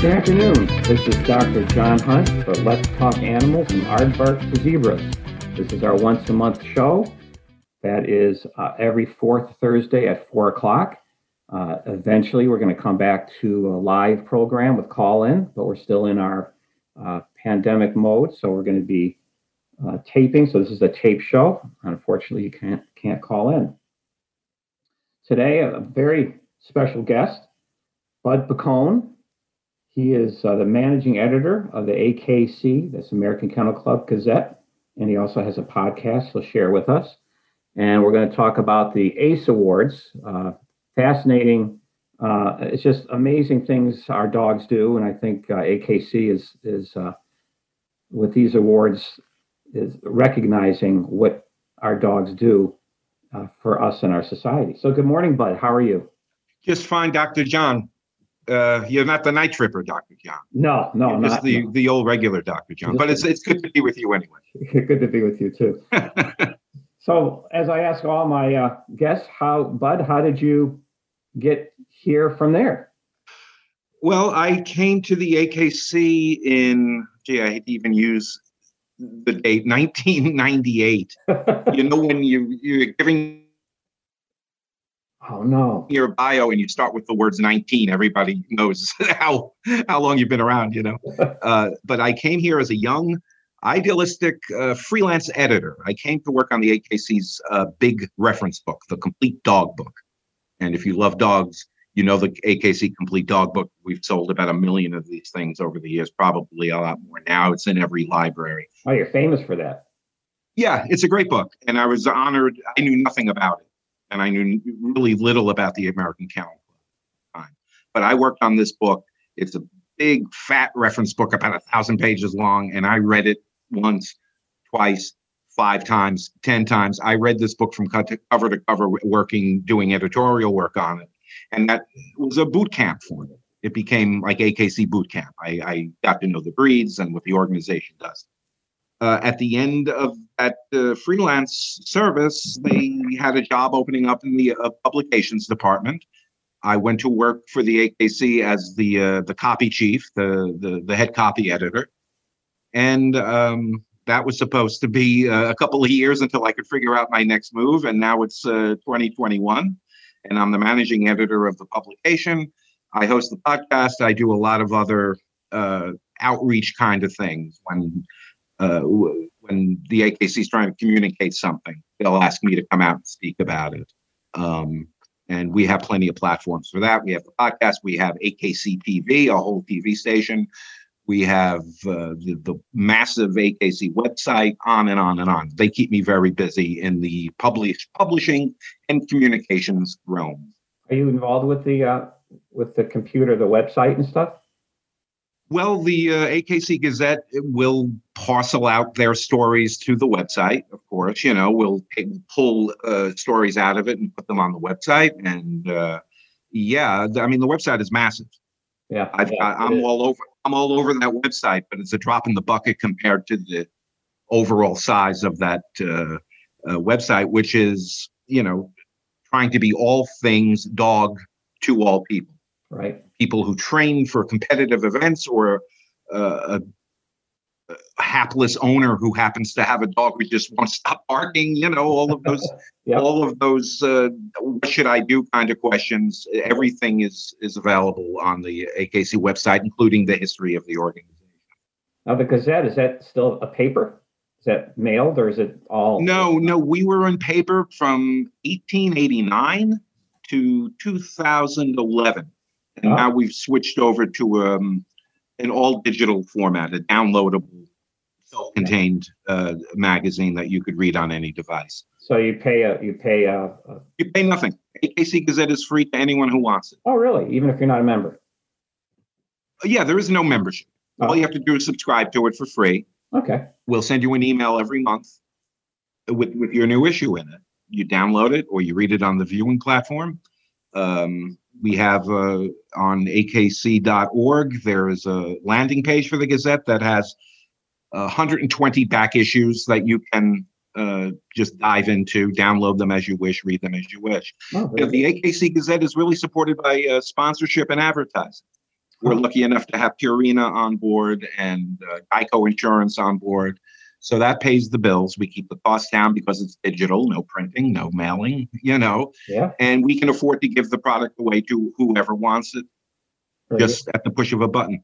Good afternoon. This is Dr. John Hunt for Let's Talk Animals and Aardvark to Zebras. This is our once a month show. That is uh, every fourth Thursday at 4 o'clock. Uh, eventually, we're going to come back to a live program with call in, but we're still in our uh, pandemic mode, so we're going to be uh, taping. So this is a tape show. Unfortunately, you can't can't call in. Today, a very special guest, Bud Boccone. He is uh, the managing editor of the AKC, that's American Kennel Club Gazette, and he also has a podcast he'll share with us. And we're going to talk about the ACE Awards. Uh, fascinating. Uh, it's just amazing things our dogs do, and I think uh, AKC is is uh, with these awards is recognizing what our dogs do uh, for us and our society. So, good morning, Bud. How are you? Just fine, Dr. John. Uh, you're not the night tripper, Dr. John. No, no, you're not the no. the old regular Dr. John. But it's it's good to be with you anyway. good to be with you too. so, as I ask all my uh, guests, how Bud, how did you get here from there? well, I came to the AKC in gee, I hate to even use the date 1998. you know when you you're giving oh no. your bio and you start with the words 19 everybody knows how how long you've been around you know? Uh, but i came here as a young idealistic uh, freelance editor. I came to work on the akc's uh, big reference book the complete dog book. And if you love dogs you know the akc complete dog book. We've sold about a million of these things over the years probably a lot more now. It's in every library. Oh, you're famous for that. yeah, it's a great book, and I was honored. I knew nothing about it, and I knew really little about the American Kennel Club. Fine. But I worked on this book. It's a big, fat reference book, about a thousand pages long, and I read it once, twice, five times, ten times. I read this book from cover to cover, working, doing editorial work on it, and that was a boot camp for me. It became like AKC boot camp. I, I got to know the breeds and what the organization does uh, at the end of that uh, freelance service, they had a job opening up in the uh, publications department. I went to work for the AKC as the uh, the copy chief, the, the the head copy editor, and um, that was supposed to be uh, a couple of years until I could figure out my next move. And now it's uh, 2021, and I'm the managing editor of the publication. I host the podcast. I do a lot of other uh, outreach kind of things when uh, when the AKC is trying to communicate something, they'll ask me to come out and speak about it. Um, and we have plenty of platforms for that. We have the podcast. We have AKC TV, a whole TV station. We have uh, the, the massive AKC website, on and on and on. They keep me very busy in the publish, publishing and communications realm. Are you involved with the uh, with the computer, the website and stuff? Well, the uh, AKC Gazette will parcel out their stories to the website, of course. You know, we'll take, pull uh, stories out of it and put them on the website. And uh, yeah, I mean, the website is massive. Yeah, I've yeah, got, I'm is. all over. I'm all over that website, but it's a drop in the bucket compared to the overall size of that uh, uh, website, which is, you know, trying to be all things dog to all people right. people who train for competitive events or uh, a, a hapless owner who happens to have a dog who just won't stop barking you know all of those Yep. all of those uh, what should i do kind of questions everything is is available on the akc website including the history of the organization Now the Gazette is that still a paper? Is that mailed or is it all? no no we were in paper from 1889 to 2011 and Oh. now we've switched over to um, an all digital format, a downloadable, self contained uh, magazine that you could read on any device. So you pay a you pay a, a You pay nothing. AKC Gazette is free to anyone who wants it. oh really? Even if you're not a member? Uh, Yeah, there is no membership. All you have to do is subscribe to it for free. Okay. We'll send you an email every month with, with your new issue in it. You download it or you read it on the viewing platform. Um, we have uh, on akc.org, there is a landing page for the Gazette that has 120 back issues that you can uh, just dive into, download them as you wish, read them as you wish. Oh, You know, the AKC Gazette is really supported by uh, sponsorship and advertising. We're lucky enough to have Purina on board and uh, Geico Insurance on board. So that pays the bills. We keep the costs down because it's digital, no printing, no mailing, you know, Yeah. and we can afford to give the product away to whoever wants it just at the push of a button.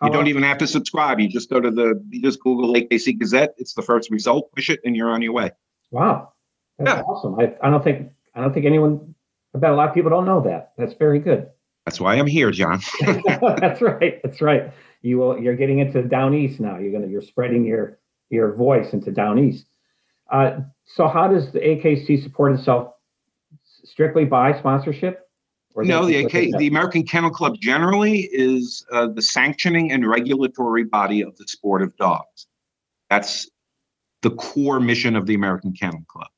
How You don't even have to subscribe. You just go to the, you just Google AKC Gazette. It's the first result, push it, and you're on your way. Wow, that's Yeah. awesome. I, I don't think I don't think anyone. I bet a lot of people don't know that. That's very good. That's why I'm here, John. that's right. That's right. You will. You're getting into down east now. You're gonna. You're spreading your your voice into down east. Uh, so how does the AKC support itself? Strictly by sponsorship? Or No, the AK, the American Kennel Club generally is uh, the sanctioning and regulatory body of the sport of dogs. That's the core mission of the American Kennel Club.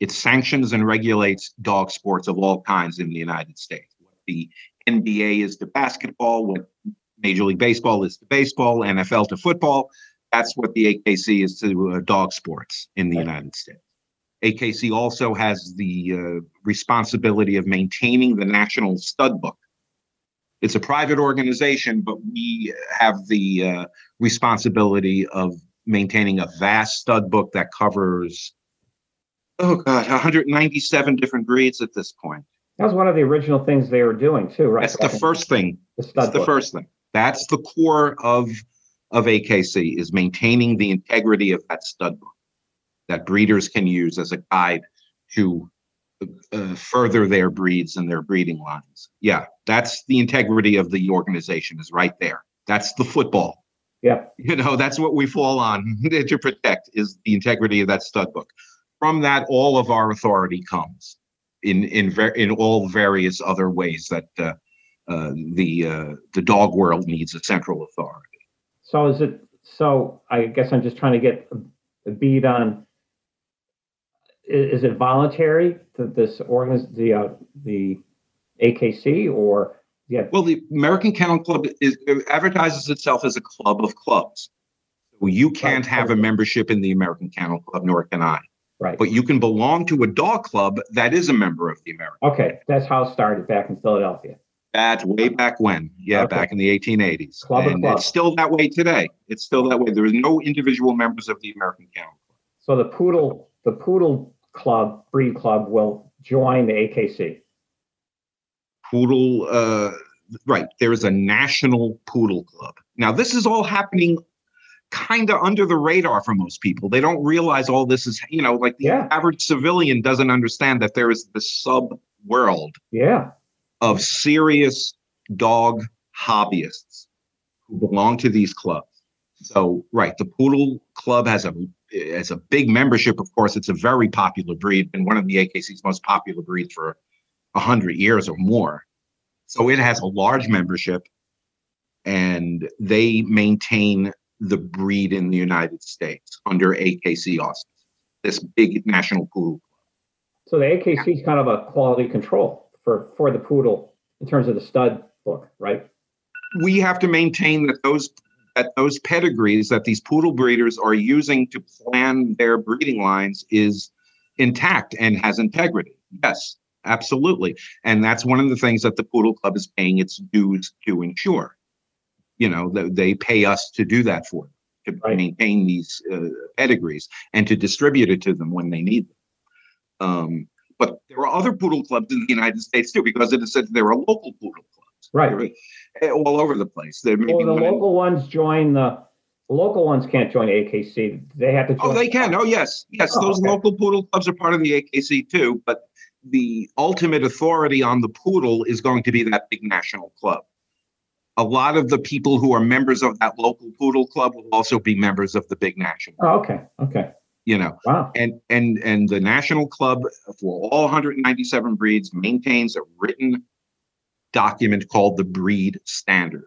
It sanctions and regulates dog sports of all kinds in the United States. What the NBA is to basketball, what Major League Baseball is to baseball, NFL to football. That's what the AKC is to uh, dog sports in the Right. United States. AKC also has the uh, responsibility of maintaining the National Stud Book. It's a private organization, but we have the uh, responsibility of maintaining a vast stud book that covers, oh God, 197 different breeds at this point. That was one of the original things they were doing too, right? That's the first thing. The That's stud the first thing. That's the core of of AKC is maintaining the integrity of that stud book that breeders can use as a guide to uh, further their breeds and their breeding lines. Yeah, that's the integrity of the organization is right there. That's the football. Yeah. You know, that's what we fall on to protect is the integrity of that stud book. From that, all of our authority comes in in ver- in all various other ways that uh, uh, the uh, the dog world needs a central authority. So is it? So I guess I'm just trying to get a, bead on. Is, it voluntary that this organ the uh, the AKC or yeah Well, the American Kennel Club is it advertises itself as a club of clubs. So you can't have a membership in the American Kennel Club, nor can I. right But you can belong to a dog club that is a member of the American. okay that's how it started back in Philadelphia. That way back when, yeah, Okay. back in the 1880s, Club and clubs. it's still that way today. It's still that way. There is no individual members of the American Kennel Club. So the poodle the poodle club breed club will join the AKC. Poodle, uh, right? There is a national poodle club. Now, this is all happening kind of under the radar for most people. They don't realize all this is, you know, like the Yeah. average civilian doesn't understand that there is the sub world Yeah. Of serious dog hobbyists who belong to these clubs. So, right, the Poodle Club has a has a big membership. Of course, it's a very popular breed, and one of the AKC's most popular breeds for hundred years or more. So it has a large membership, and they maintain the breed in the United States under AKC auspices. This big national poodle. So the AKC is kind of a quality control for for the poodle in terms of the stud book, right? we have to maintain that those that those pedigrees that these poodle breeders are using to plan their breeding lines is intact and has integrity. Yes, absolutely. And that's one of the things that the Poodle Club is paying its dues to ensure. You know, that they pay us to do that for them, to Right. maintain these uh, pedigrees and to distribute it to them when they need them. Um, there are other poodle clubs in the United States too, because it is said there are local poodle clubs Right. eh, all over the place. There may Well, be the local ones join the, the local ones can't join AKC. They have to. Oh, they can. Oh, yes, yes. Oh, Those okay. local poodle clubs are part of the AKC too, but the ultimate authority on the poodle is going to be that big national club. A lot of the people who are members of that local poodle club will also be members of the big national. Oh, okay. Okay. You know, Wow. and and and the national club for all 197 breeds maintains a written document called the breed standard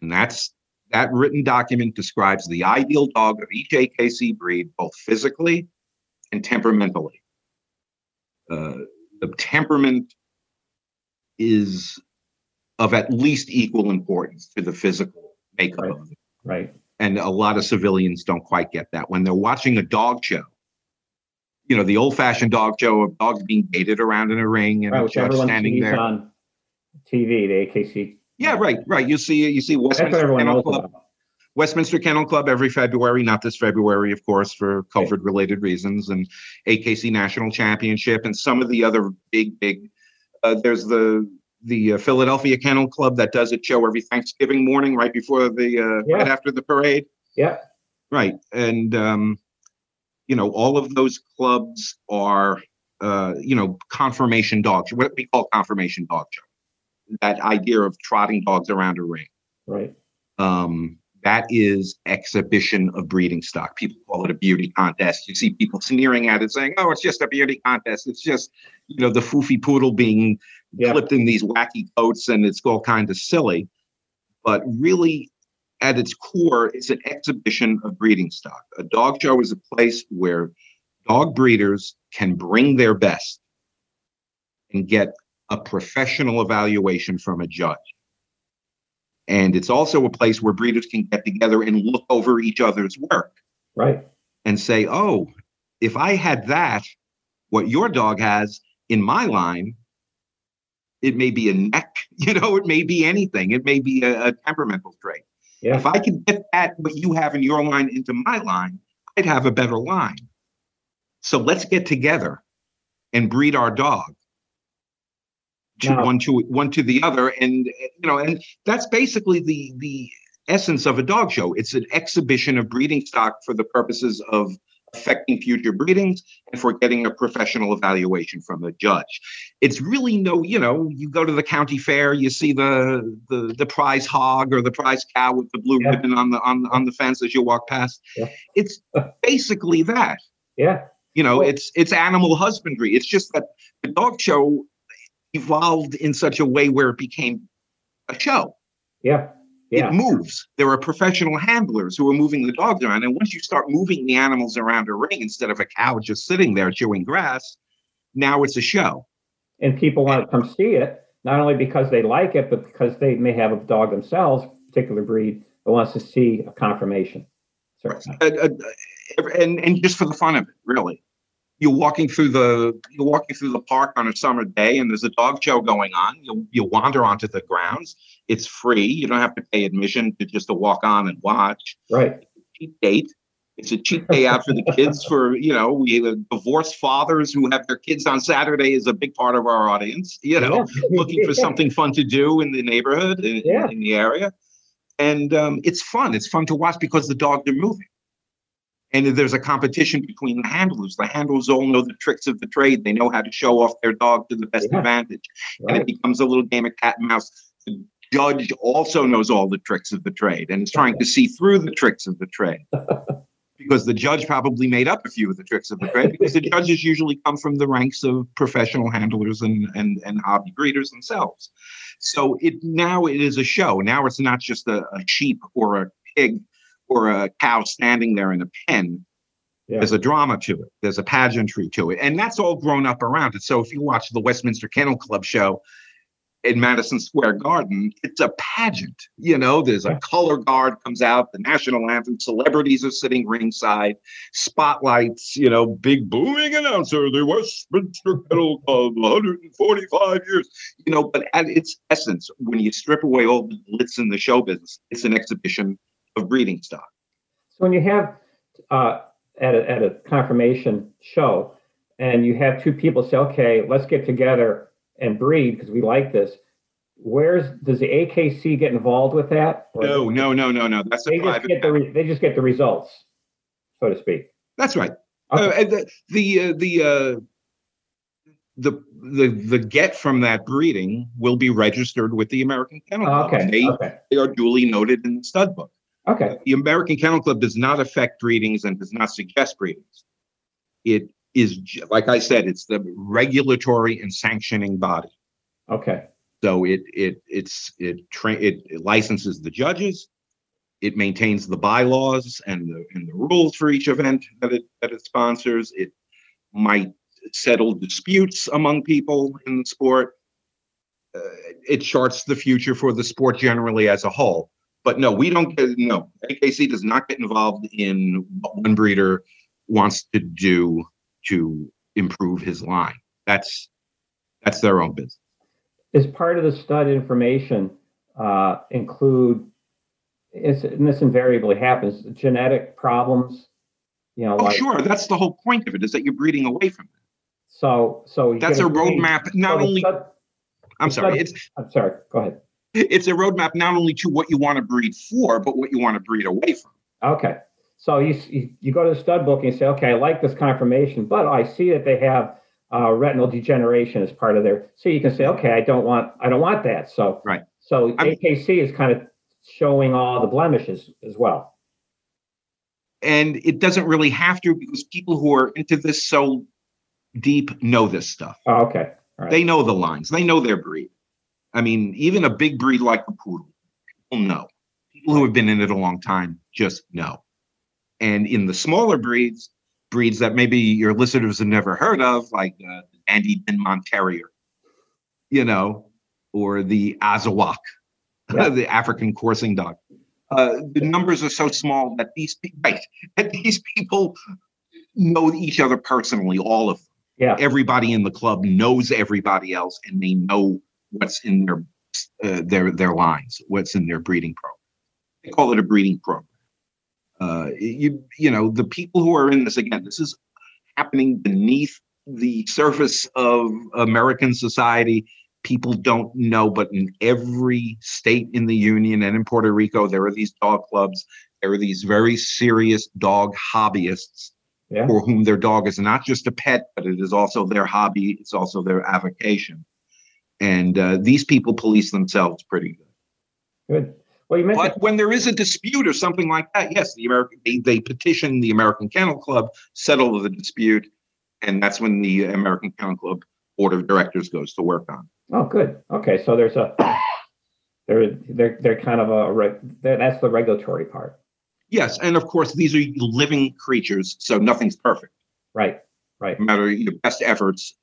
and that's that written document describes the ideal dog of each akc breed both physically and temperamentally uh, the temperament is of at least equal importance to the physical makeup Right. of it Right. And a lot of civilians don't quite get that when they're watching a dog show you know the old-fashioned dog show of dogs being baited around in a ring and Right. judge standing there on TV, the AKC. Yeah, right, right. You see, you see Westminster Kennel Club. about. Westminster Kennel Club every February, not this February, of course, for COVID related reasons, and AKC National Championship, and some of the other big, big. Uh, there's the the uh, Philadelphia Kennel Club that does a show every Thanksgiving morning, right before the uh, Yeah. right after the parade, Yeah, right? And um, you know, all of those clubs are uh, you know conformation dogs, what we call conformation dog show. That idea of trotting dogs around a ring right. um, that is exhibition of breeding stock. People call it a beauty contest. You see people sneering at it, saying, "Oh, it's just a beauty contest. It's just, you know, the foofy poodle being Clipped in these wacky coats, and it's all kind of silly." But really, at its core, it's an exhibition of breeding stock. A dog show is a place where dog breeders can bring their best and get a professional evaluation from a judge. And it's also a place where breeders can get together and look over each other's work Right. and say, oh, if I had that, what your dog has in my line, it may be a neck, you know, it may be anything. It may be a, a temperamental trait. Yeah. If I could get that, what you have in your line into my line, I'd have a better line. So let's get together and breed our dog to Now- one to one to the other. And you know, and that's basically the the essence of a dog show. It's an exhibition of breeding stock for the purposes of affecting future breedings and for getting a professional evaluation from a judge. It's really no, you know, you go to the county fair, you see the the the prize hog or the prize cow with the blue Yeah. ribbon on the on on the fence as you walk past. Yeah. It's basically that. Yeah. You know, it's it's animal husbandry. It's just that the dog show evolved in such a way where it became a show. Yeah. Yeah. It moves. There are professional handlers who are moving the dogs around. And once you start moving the animals around a ring instead of a cow just sitting there chewing grass, now it's a show. and people want to come see it not only because they like it, but because they may have a dog themselves, particular breed, that wants to see a confirmation. Certainly. Uh, uh, and and just for the fun of it, really. You're walking through the you're walking through the park on a summer day, and there's a dog show going on. You you wander onto the grounds. It's free. You don't have to pay admission to just to walk on and watch. Right. cheap date. It's a cheap day out for the kids. For you know, we have divorced fathers who have their kids on Saturday is a big part of our audience. You know, Yeah. looking for something fun to do in the neighborhood in, Yeah. in the area, and um, it's fun. It's fun to watch because the dogs are moving, and there's a competition between the handlers. The handlers all know the tricks of the trade. They know how to show off their dog to the best Yeah. advantage, and it becomes a little game of cat and mouse. The judge also knows all the tricks of the trade and is trying to see through the tricks of the trade because the judge probably made up a few of the tricks of the trade because the judges usually come from the ranks of professional handlers and and, and hobby breeders themselves so it now it is a show now it's not just a, a sheep or a pig or a cow standing there in a pen Yeah. there's a drama to it there's a pageantry to it and that's all grown up around it so if you watch the westminster kennel club show in Madison Square Garden, it's a pageant. You know, there's a color guard comes out, the national anthem, celebrities are sitting ringside, spotlights, you know, big booming announcer, the Westminster Kennel Club, 145 years. You know, but at its essence, when you strip away all the glitz in the show business, it's an exhibition of breeding stock. So when you have uh, at a, at a confirmation show, and you have two people say, "Okay, let's get together and breed because we like this." Where's does the AKC get involved with that? No, no, no, no, no. That's a they just private. get the they just get the results, so to speak. That's right. Uh, the the uh, the, uh, the the the get from that breeding will be registered with the American Kennel Club. okay. They, okay. they are duly noted in the stud book. Okay. The American Kennel Club does not affect breedings and does not suggest breedings. It is like I said, it's the regulatory and sanctioning body. Okay. So it it it's it tra- it, it licenses the judges. It maintains the bylaws and the and the rules for each event that it that it sponsors. It might settle disputes among people in the sport. Uh, it charts the future for the sport generally as a whole. But no, we don't get no. AKC does not get involved in what one breeder wants to do to improve his line. That's that's their own business. Is part of the stud information uh, include, it's, and this invariably happens, genetic problems. You know, Oh, like sure. That's the whole point of it is that you're breeding away from it. so. So That's a roadmap, not so only, stud- I'm sorry, stud- it's, I'm sorry. Go ahead. It's a roadmap not only to what you want to breed for, but what you want to breed away from. Okay. So you, you you go to the stud book and you say, okay, I like this conformation, but I see that they have uh, retinal degeneration as part of their. So you can say, okay, I don't want I don't want that. So Right. So I'm- AKC is kind of showing all the blemishes as well. And it doesn't really have to because people who are into this so deep know this stuff. Oh, okay. Right. They know the lines. They know their breed. I mean, even a big breed like the poodle, people know. People who have been in it a long time just know. And in the smaller breeds, breeds that maybe your listeners have never heard of, like uh, Dandie Dinmont Terrier, you know, or the Azawakh, Yeah. the African coursing dog. Uh, the numbers are so small that these pe- right, that these people know each other personally, all of them yeah. everybody in the club knows everybody else and they know what's in their uh, their their lines what's in their breeding program they call it a breeding program uh, you you know the people who are in this again this is happening beneath the surface of american society people don't know but in every state in the union and in puerto rico there are these dog clubs there are these very serious dog hobbyists Yeah. for whom their dog is not just a pet, but it is also their hobby. It's also their avocation. And uh, these people police themselves pretty good. Good. Well, you mentioned But when there is a dispute or something like that, yes, the American they, they petition the American Kennel Club, settle the dispute, and that's when the American Kennel Club board of directors goes to work on. Oh, good. Okay, so there's a they're they're they're kind of a that's the regulatory part, Yes, and of course these are living creatures, so nothing's perfect. right? Right. No matter your best efforts,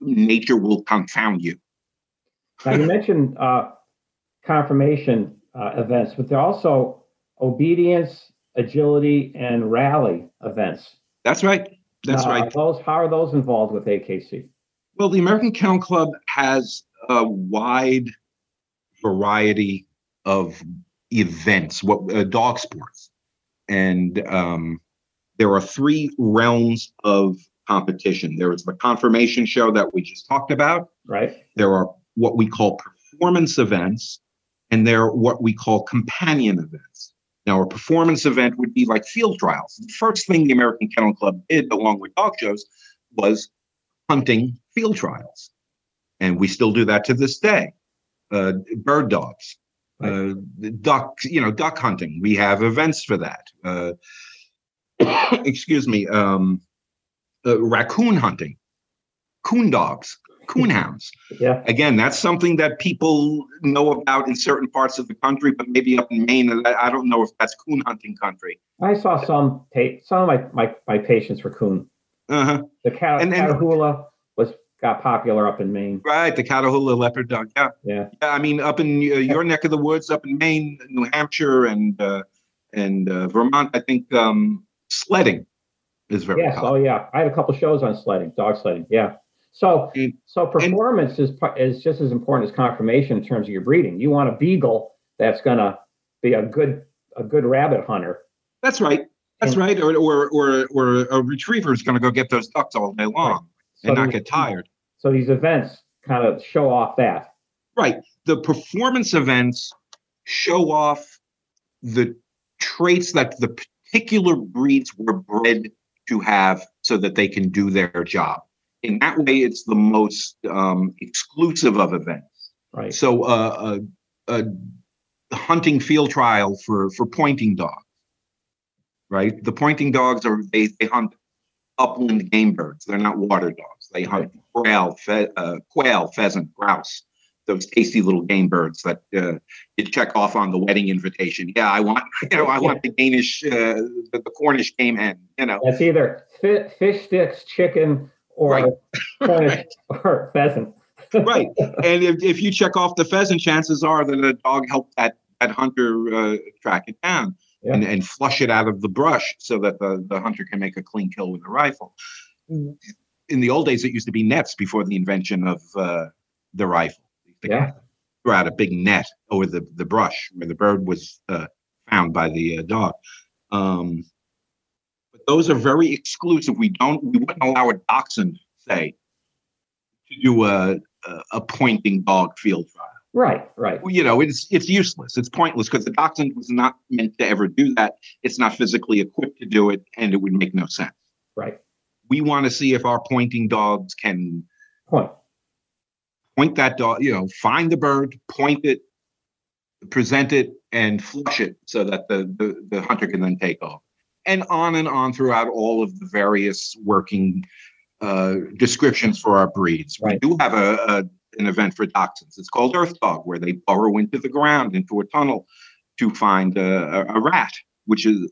nature will confound you. Now you mentioned uh, confirmation uh, events, but there are also obedience, agility, and rally events. That's right. That's Now, right. Those how are those involved with AKC? Well, the American Kennel Club has a wide variety of events, what uh, dog sports, and um, there are three realms of competition. There is the conformation show that we just talked about. Right. There are what we call performance events, and there are what we call companion events. Now, a performance event would be like field trials. The first thing the American Kennel Club did, along with dog shows, was hunting field trials. And we still do that to this day. Uh, bird dogs, uh, duck, you know, duck hunting. We have events for that. Uh, excuse me, um, uh, raccoon hunting, coon dogs, coon hounds. Yeah. Again, that's something that people know about in certain parts of the country, but maybe up in Maine, I don't know if that's coon hunting country. I saw some pa- some of my, my, my patients were coon. Uh-huh. The cat And- and- Catahoula was got popular up in Maine. Right, the Catahoula leopard dog. Yeah. Yeah. Yeah, I mean, up in uh, your neck of the woods, up in Maine, New Hampshire, and uh, and uh, Vermont, I think um, sledding is very Yes. common. Oh, yeah. I had a couple shows on sledding, dog sledding. Yeah. Mm. So, And- so performance is is just as important as confirmation in terms of your breeding. You want a beagle that's gonna be a good a good rabbit hunter. That's right. That's And- right. Or or or, or a retriever is going to go get those ducks all day long So and not these- get tired. So these events kind of show off that. Right. The performance events show off the traits that the particular breeds were bred to have so that they can do their job. In that way, it's the most um, exclusive of events. Right. So, uh, a, a hunting field trial for for pointing dogs, right? The pointing dogs are they they hunt upland game birds. They're not water dogs. They hunt quail, fe- uh, quail, pheasant, grouse. Those tasty little game birds that uh, you check off on the wedding invitation. Yeah, I want you know I want the Danish, uh, the, the Cornish game hen. You know, That's either fi- fish sticks, chicken, or Right. Or pheasant. right. And if, if you check off the pheasant, chances are that a dog helped that that hunter uh, track it down Yeah. and, and flush it out of the brush so that the, the hunter can make a clean kill with a rifle. In the old days, it used to be nets before the invention of uh, the rifle. Yeah. throw out a big net over the, the brush where the bird was uh, found by the uh, dog. Um, those are very exclusive. We don't, we wouldn't allow a dachshund, say, to do a, a, a pointing dog field trial. Right, right. Well, you know, it's it's useless. It's pointless because the dachshund was not meant to ever do that. It's not physically equipped to do it, and it would make no sense. Right. We want to see if our pointing dogs can Point. point that dog, you know, find the bird, point it, present it, and flush it so that the, the, the hunter can then take off. And on and on throughout all of the various working uh, descriptions for our breeds. Right. We do have a, a an event for dachshunds. It's called Earth Dog, where they burrow into the ground, into a tunnel, to find a, a, rat, which is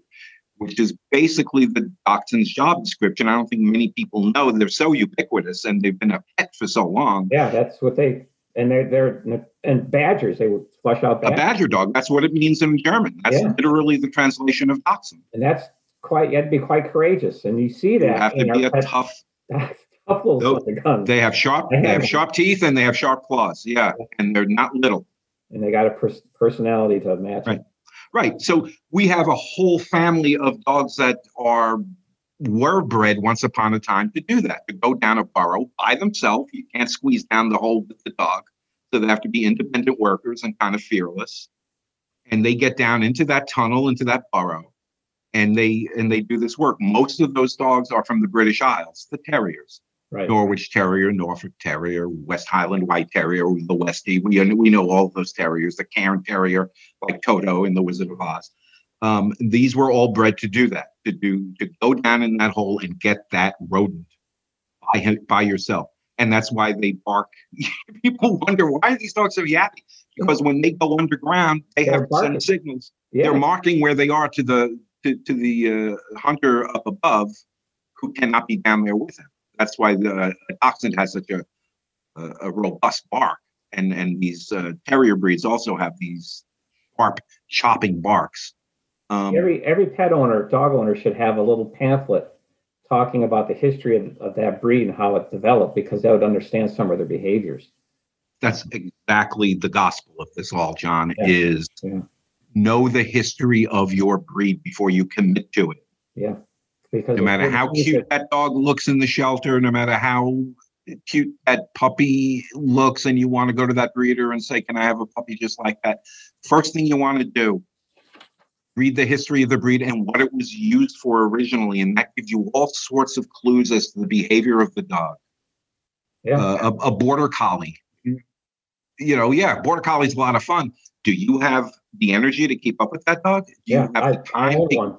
which is basically the dachshund's job description. I don't think many people know they're so ubiquitous and they've been a pet for so long. Yeah, that's what they and they're they're and badgers. They would flush out A badger dog, that's what it means in German. That's Yeah. literally the translation of dachshund. and that's quite. You have to be quite courageous, and you see You that. have to be a pet- tough. tough little Nope. son of guns, They have sharp. They have have- sharp teeth and they have sharp claws. Yeah, and they're not little. and they got a pers- personality to match. Right. Right. So we have a whole family of dogs that are were bred once upon a time to do that, to go down a burrow by themselves. You can't squeeze down the hole with the dog. So they have to be independent workers and kind of fearless. And they get down into that tunnel, into that burrow, and they and they do this work. Most of those dogs are from the British Isles, the terriers. Right. Norwich Terrier, Norfolk Terrier, West Highland White Terrier, the Westie. We we know all those terriers. The Cairn Terrier, like Toto in The Wizard of Oz. Um, these were all bred to do that, to do to go down in that hole and get that rodent by by yourself. And that's why they bark. People wonder why are these dogs so yappy? Because when they go underground, they They're have barking. send signals Yeah. they're marking where they are to the to, to the uh, hunter up above who cannot be down there with him that's why the a dachshund has such a a, a robust bark and and these uh, terrier breeds also have these sharp chopping barks um, Every every pet owner, dog owner, should have a little pamphlet talking about the history of, of that breed and how it developed, because they would understand some of their behaviors. that's exactly the gospel of this all john Yeah. is Yeah. Know the history of your breed before you commit to it Yeah. Because no matter how cute that dog looks in the shelter, no matter how cute that puppy looks, and you want to go to that breeder and say, Can I have a puppy just like that? First thing you want to do, read the history of the breed and what it was used for originally. And that gives you all sorts of clues as to the behavior of the dog. Yeah. Uh, a, a border collie. You know, yeah, border collie's a lot of fun. Do you have the energy to keep up with that dog? Do you yeah, have I, the I time owned to one.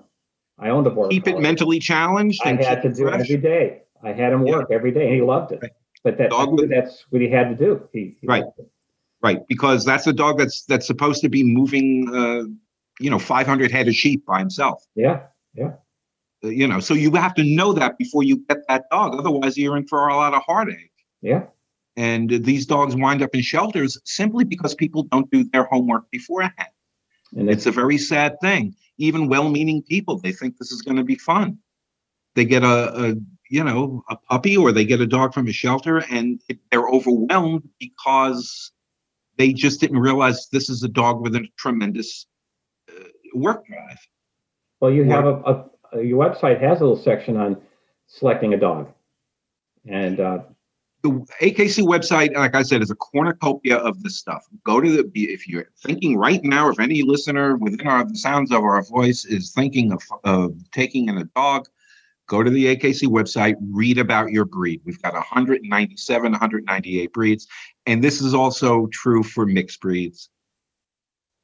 I owned a border keep it mentally challenged? I and had to do it every day. I had him Yeah. work every day, and he loved it. Right. But that, Dog would- that's what he had to do. He, he Right. Right, because that's a dog that's that's supposed to be moving, uh, you know, 500 head of sheep by himself. Yeah. Uh, You know, so you have to know that before you get that dog. Otherwise, you're in for a lot of heartache. Yeah. And these dogs wind up in shelters simply because people don't do their homework beforehand. And It's a very sad thing. Even well-meaning people, they think this is going to be fun. They get a, a you know a puppy or they get a dog from a shelter, and it, they're overwhelmed because they just didn't realize this is a dog with a tremendous uh, work drive. well, you have a, a, a your website has a little section on selecting a dog, and uh, the AKC website, like I said, is a cornucopia of this stuff. Go to the if you're thinking right now, if any listener within our the sounds of our voice is thinking of, of taking in a dog, go to the AKC website, read about your breed. We've got 197, 198 breeds, and this is also true for mixed breeds.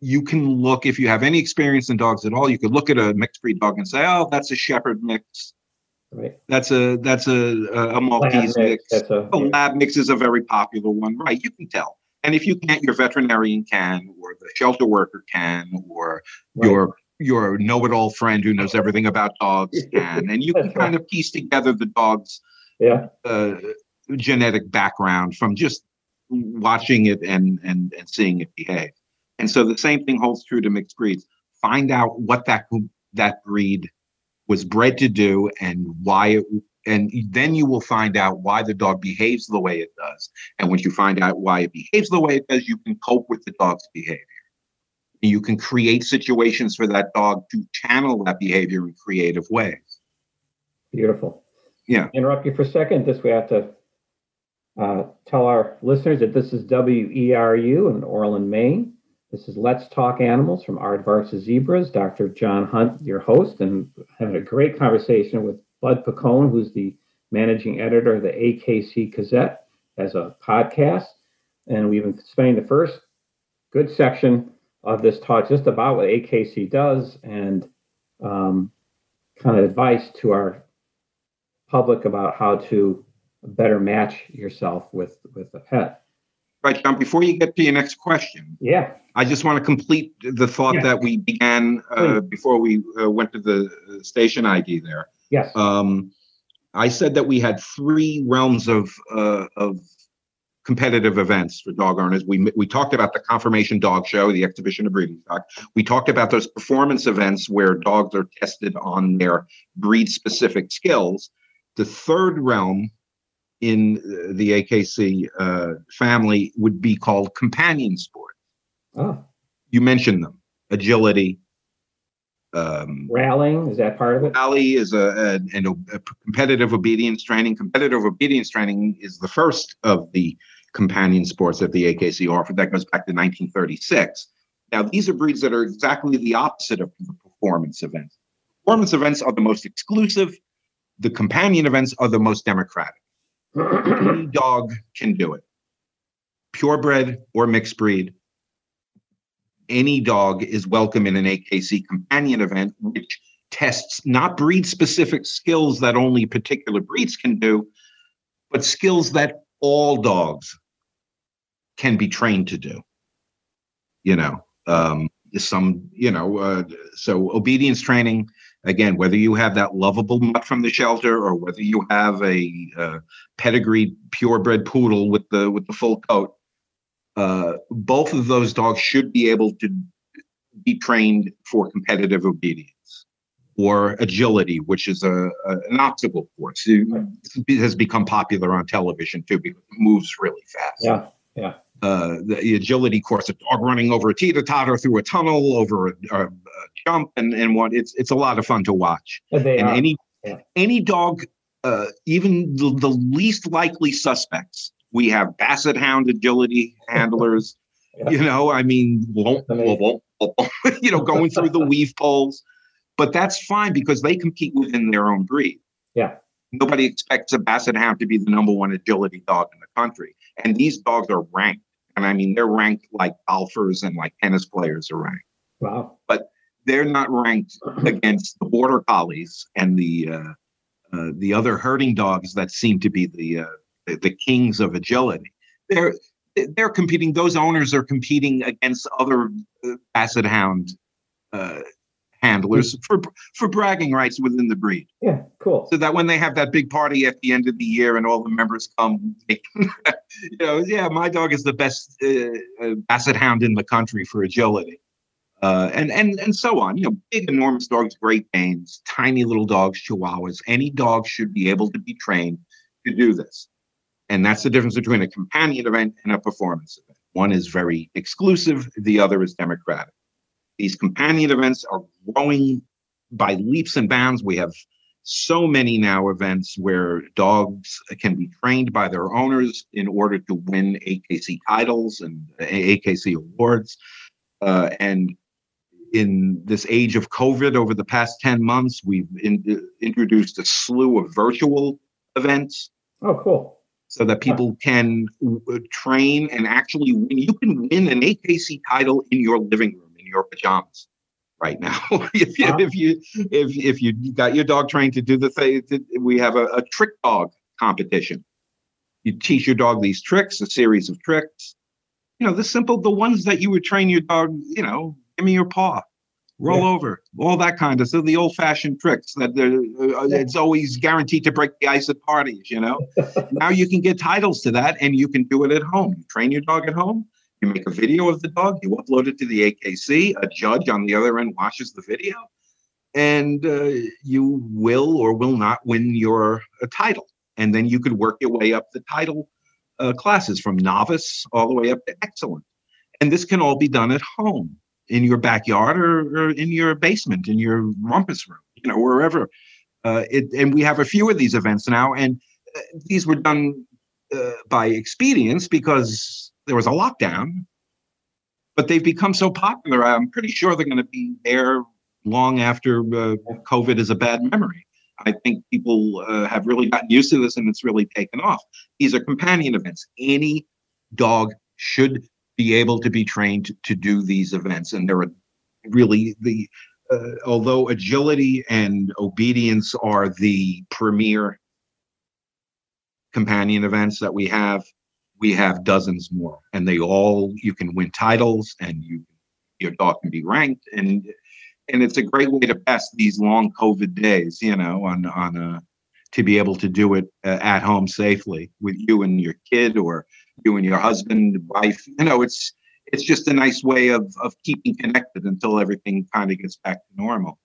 You can look if you have any experience in dogs at all. You could look at a mixed breed dog and say, "Oh, that's a Shepherd mix. Right, That's a that's a a, a Maltese Lab mix." That's a The lab mix is a very popular one, right? You can tell. And if you can't, your veterinarian can, or the shelter worker can, or right. your your know-it-all friend who knows everything about dogs can, and you can kind of piece together the dog's yeah, uh, genetic background from just watching it and and and seeing it behave. And so the same thing holds true to mixed breeds. Find out what that that breed was bred to do and why it and then you will find out why the dog behaves the way it does. And once you find out why it behaves the way it does, you can cope with the dog's behavior. You can create situations for that dog to channel that behavior in creative ways. Beautiful. Yeah. Interrupt you for a second. This we have to uh, tell our listeners that this is WERU in Orland, Maine. This is Let's Talk Animals from Aardvarks Zebras. Dr. John Hunt, your host, and having a great conversation with Bud Boccone, who's the managing editor of the AKC Gazette, as a podcast. And we've been spending the first good section of this talk just about what AKC does and um, kind of advice to our public about how to better match yourself with with a pet. Right, John. Before you get to your next question, yeah, I just want to complete the thought yeah. that we began uh, before we uh, went to the station ID there. Yes. Um, I said that we had three realms of uh, of competitive events for dog owners. We we talked about the conformation dog show, the exhibition of breeding stock. We talked about those performance events where dogs are tested on their breed specific skills. The third realm in the AKC uh, family would be called companion sports. Oh. You mentioned them: agility, um, rallying is that part of it? Rally is a, a, a, competitive obedience training. Competitive obedience training is the first of the companion sports that the AKC offered. That goes back to 1936. Now, these are breeds that are exactly the opposite of the performance events. Performance events are the most exclusive. The companion events are the most democratic. Any dog can do it. Purebred or mixed breed, any dog is welcome in an AKC companion event, which tests not breed specific skills that only particular breeds can do, but skills that all dogs can be trained to do. You know, um, some, you know, uh, so obedience training, again, whether you have that lovable mutt from the shelter or whether you have a uh, pedigreed purebred poodle with the with the full coat, uh, both of those dogs should be able to be trained for competitive obedience or agility, which is a, a an obstacle course. It has become popular on television too because it moves really fast. Yeah, yeah. Uh, the, agility course, a dog running over a teeter totter through a tunnel, over a, a, jump, and and what it's it's a lot of fun to watch. and are. any yeah. any dog, uh, even the, the least likely suspects, we have basset hound agility handlers. yeah. You know, I mean, won't, won't, you know, going through the weave poles, but that's fine because they compete within their own breed. Yeah. Nobody expects a basset hound to be the number one agility dog in the country, and these dogs are ranked. And I mean, they're ranked like golfers and like tennis players are ranked. Wow. But they're not ranked against the border collies and the uh, uh, the other herding dogs that seem to be the uh, the, the kings of agility. They're they're competing. Those owners are competing against other uh, basset hound uh, handlers for for bragging rights within the breed. Yeah, cool. So that when they have that big party at the end of the year and all the members come, they, you know, yeah, my dog is the best uh, uh, basset hound in the country for agility. Uh, and and and so on. You know, big, enormous dogs, Great Danes, tiny little dogs, Chihuahuas. Any dog should be able to be trained to do this. And that's the difference between a companion event and a performance event. One is very exclusive, the other is democratic. These companion events are growing by leaps and bounds. We have so many now events where dogs can be trained by their owners in order to win AKC titles and AKC awards. Uh, and in this age of COVID, over the past 10 months, we've in, introduced a slew of virtual events. Oh, cool so that people can uh, train and actually win. You can win an AKC title in your living room your pajamas right now. if, you, if you if if you got your dog trained to do the thing, we have a, a trick dog competition. You teach your dog these tricks, a series of tricks. You know, the simple, the ones that you would train your dog. You know, give me your paw roll yeah. over, all that kind of. So the old-fashioned tricks that uh, yeah. it's always guaranteed to break the ice at parties. You know, now you can get titles to that, and you can do it at home. You train your dog at home. You make a video of the dog. You upload it to the AKC. A judge on the other end watches the video. and uh, you will or will not win your uh, title. And then you could work your way up the title uh, classes from novice all the way up to excellent. And this can all be done at home in your backyard or, or in your basement, in your rumpus room, you know, wherever. Uh, it, and we have a few of these events now, and uh, these were done uh, by expedience because there was a lockdown. But they've become so popular. I'm pretty sure they're going to be there long after uh, COVID is a bad memory. I think people uh, have really gotten used to this and it's really taken off. These are companion events. Any dog should be able to be trained to do these events. And there are really the, uh, although agility and obedience are the premier companion events that we have, we have dozens more. And they all, you can win titles and you, your dog can be ranked. And and it's a great way to pass these long COVID days, you know, on on a to be able to do it uh, at home safely with you and your kid or you and your husband, wife. You know, it's it's just a nice way of of keeping connected until everything kind of gets back to normal.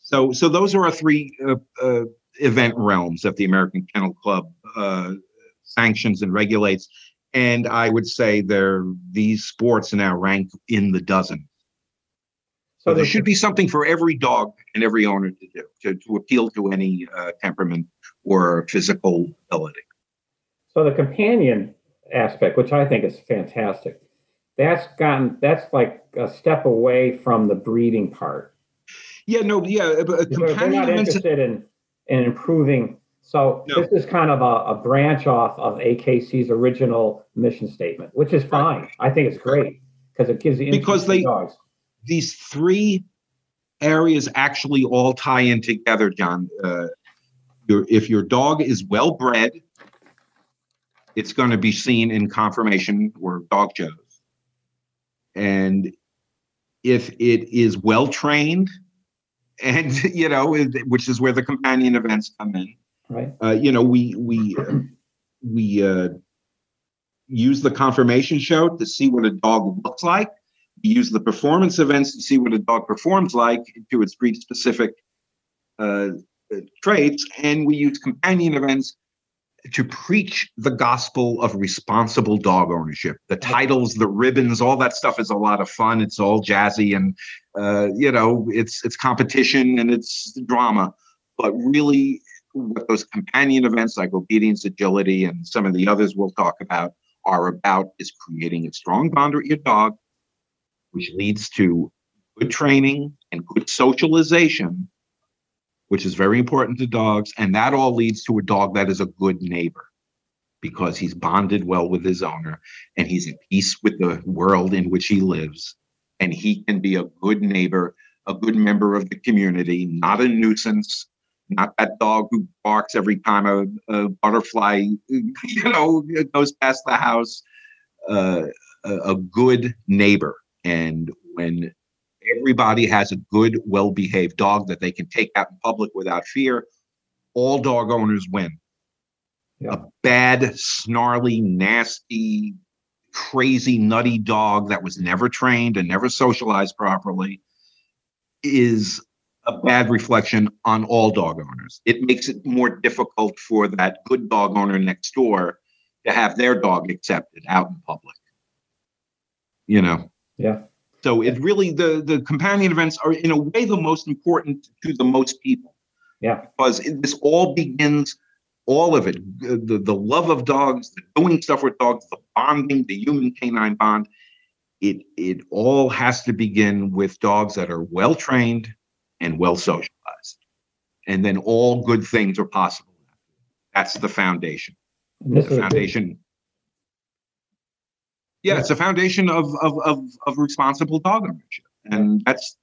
So so those are our three uh, uh, event realms that the American Kennel Club uh, sanctions and regulates. And I would say they're these sports are now ranked in the dozen so there should be something for every dog and every owner to do to, to appeal to any uh, temperament or physical ability. So the companion aspect, which I think is fantastic, that's gotten that's like a step away from the breeding part. Yeah, no, yeah, but they're not interested in in improving. So no. this is kind of a, a, branch off of AKC's original mission statement, which is fine. Right. I think it's great because it gives the because they dogs these three areas actually all tie in together, John. Uh, your, if your dog is well bred, it's going to be seen in conformation or dog shows. And if it is well trained, and you know, which is where the companion events come in. Right. Uh, you know, we we uh, we uh, use the conformation show to see what a dog looks like we use the performance events to see what a dog performs like to its breed specific uh, uh, traits. And we use companion events to preach the gospel of responsible dog ownership. The titles, the ribbons, all that stuff is a lot of fun. It's all jazzy and uh, you know, it's it's competition and it's drama. But really, what those companion events like obedience, agility, and some of the others we'll talk about are about is creating a strong bond with your dog which leads to good training and good socialization, which is very important to dogs. And that all leads to a dog that is a good neighbor because he's bonded well with his owner and he's at peace with the world in which he lives. And he can be a good neighbor, a good member of the community, not a nuisance, not that dog who barks every time a, a butterfly, you know, goes past the house. Uh, a, a good neighbor and when everybody has a good, well behaved dog that they can take out in public without fear, all dog owners win. Yeah. A bad, snarly, nasty, crazy, nutty dog that was never trained and never socialized properly is a bad reflection on all dog owners. It makes it more difficult for that good dog owner next door to have their dog accepted out in public. You know, yeah. So it really the the companion events are in a way the most important to the most people. Yeah. Because this all begins, all of it, the the love of dogs, the doing stuff with dogs, the bonding, the human canine bond. It it all has to begin with dogs that are well trained and well socialized, and then all good things are possible. That's the foundation. The foundation yeah, it's a foundation of, of, of, of responsible dog ownership. And that's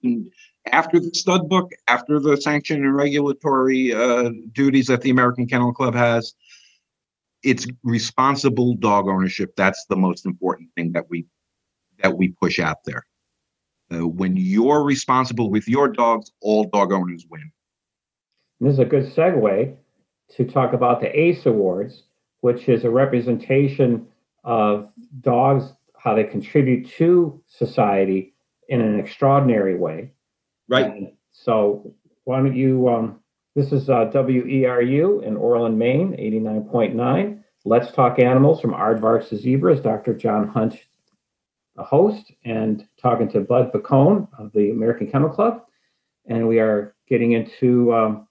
after the stud book, after the sanction and regulatory uh, duties that the American Kennel Club has, it's responsible dog ownership. That's the most important thing that we that we push out there. Uh, when you're responsible with your dogs, all dog owners win. This is a good segue to talk about the ACE Awards, which is a representation of dogs, how they contribute to society in an extraordinary way. Right. And so why don't you, um, this is uh, WERU in Orland, Maine, 89.9. Let's Talk Animals from Aardvarks to Zebras. Dr. John Hunt, the host, and talking to Bud Boccone of the American Kennel Club. And we are getting into um,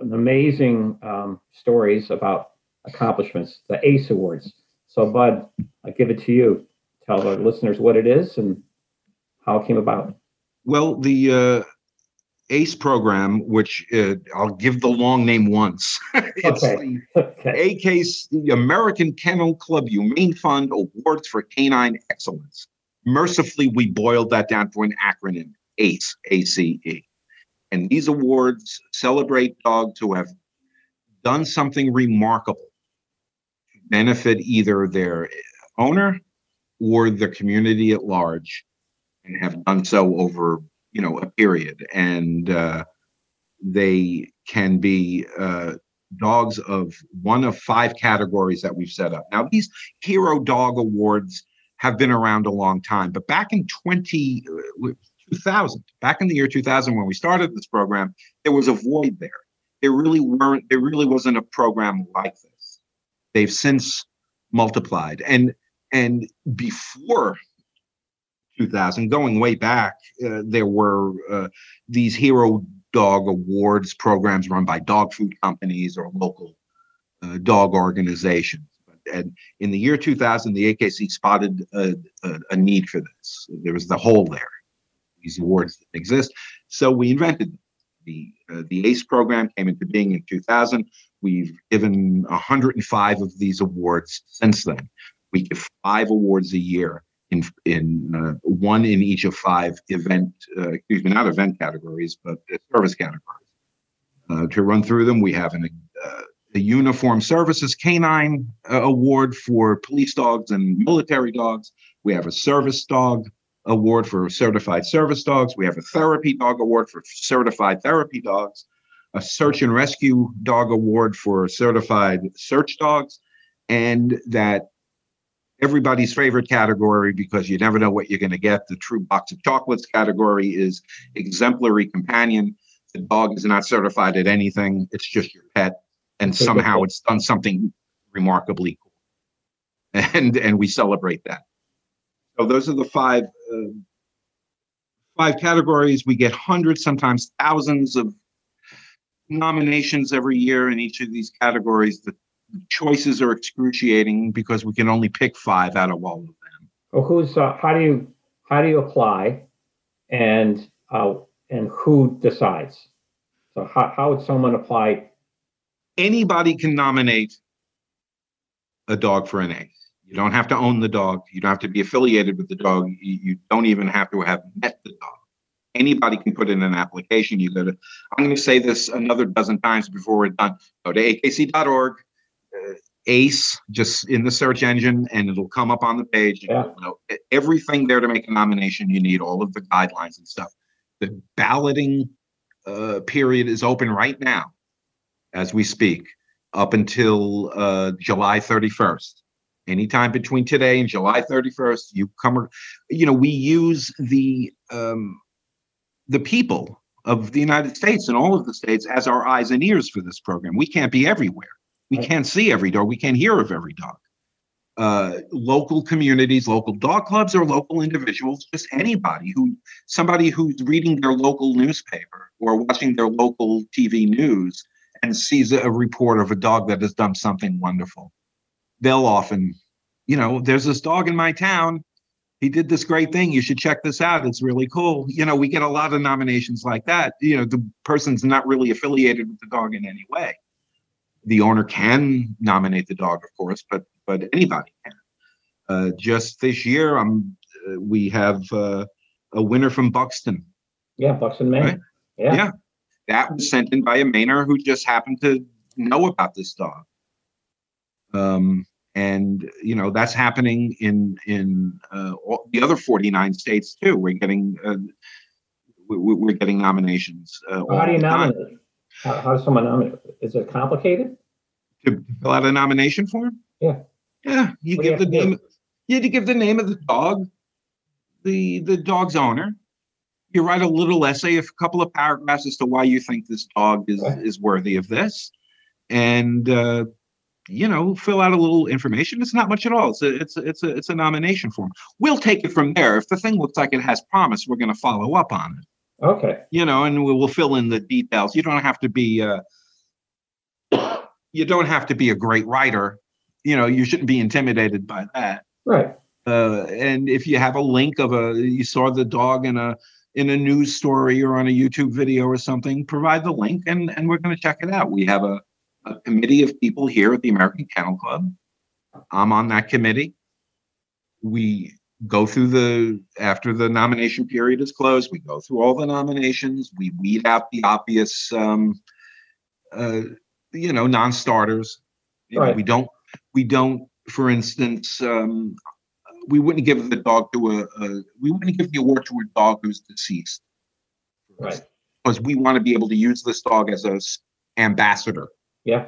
amazing um, stories about accomplishments, the ACE Awards. So, Bud, I give it to you. Tell our listeners what it is and how it came about. Well, the uh, ACE program, which uh, I'll give the long name once. it's Okay. the Okay. The American Kennel Club Humane Fund Awards for Canine Excellence. Mercifully, we boiled that down to an acronym ACE, A-C-E. And these awards celebrate dogs who have done something remarkable to benefit either their owner or the community at large and have done so over, you know, a period. And uh, they can be uh, dogs of one of five categories that we've set up. Now, these hero dog awards have been around a long time, but back in 20, uh, 2000, back in the year 2000, when we started this program, there was a void there. There really weren't, there really wasn't a program like this. They've since multiplied. And, and before 2000, going way back, uh, there were uh, these hero dog awards programs run by dog food companies or local uh, dog organizations. And in the year 2000, the AKC spotted a, a, a need for this. There was the hole there. These awards didn't exist, so we invented. The uh, the ACE program came into being in 2000. We've given 105 of these awards since then. We give five awards a year in in uh, one in each of five event, uh, excuse me, not event categories, but uh, service categories. Uh, to run through them, we have an, uh, a uniform services canine uh, award for police dogs and military dogs. We have a service dog award for certified service dogs. We have a therapy dog award for certified therapy dogs. A search and rescue dog award for certified search dogs, and that everybody's favorite category because you never know what you're going to get. The true box of chocolates category is exemplary companion. The dog is not certified at anything, it's just your pet. And somehow it's done something remarkably cool. And, and we celebrate that. So those are the five uh, five categories. We get hundreds, sometimes thousands of nominations every year in each of these categories. The choices are excruciating because we can only pick five out of all of them. Well, who's uh, how do you how do you apply, and uh, and who decides? So how how would someone apply? Anybody can nominate a dog for an ace. You don't have to own the dog. You don't have to be affiliated with the dog. You, don't even have to have met the dog. Anybody can put in an application. You go to, I'm going to say this another dozen times before we're done. Go to akc.org, ACE, just in the search engine, and it'll come up on the page. Yeah. you'll know everything there to make a nomination. You need all of the guidelines and stuff. The balloting uh, period is open right now as we speak up until uh, July 31st. Anytime between today and July 31st, you come, you know, we use the um, the people of the United States and all of the states as our eyes and ears for this program. We can't be everywhere. We can't see every dog. We can't hear of every dog. Uh, local communities, local dog clubs, or local individuals, just anybody who, somebody who's reading their local newspaper or watching their local TV news and sees a report of a dog that has done something wonderful. They'll often, you know, there's this dog in my town. He did this great thing. You should check this out. It's really cool. You know, we get a lot of nominations like that. You know, the person's not really affiliated with the dog in any way. The owner can nominate the dog, of course, but but anybody can. Uh, just this year, um, uh, we have uh, a winner from Buxton. Yeah, Buxton, Maine. Right. Yeah. Yeah. That was sent in by a Mainer who just happened to know about this dog. Um, and you know that's happening in in uh, all, the other 49 states too. We're getting uh, we, we're getting nominations. Uh, how do you nominate? How, how does someone nominate? Is it complicated? to fill out a nomination form? Yeah. Yeah, you What do you give the name. You had to give the name of the dog, the the dog's owner, you write a little essay, a couple of paragraphs as to why you think this dog is Right. is worthy of this, and uh, you know, fill out a little information. It's not much at all. It's a it's a, it's a it's a nomination form. We'll take it from there. If the thing looks like it has promise, we're going to follow up on it. Okay. You know, and we will fill in the details. You don't have to be uh, you don't have to be a great writer. You know, you shouldn't be intimidated by that Right. uh, and if you have a link of a you saw the dog in a in a news story or on a YouTube video or something, provide the link and and we're going to check it out. We have a, a committee of people here at the American Kennel Club. I'm on that committee. We go through the after the nomination period is closed. We go through all the nominations. We weed out the obvious, um, uh, you know, non-starters. You know, we don't we don't, for instance, um, we wouldn't give the dog to a, a we wouldn't give the award to a dog who's deceased Right. because we want to be able to use this dog as a ambassador Yeah.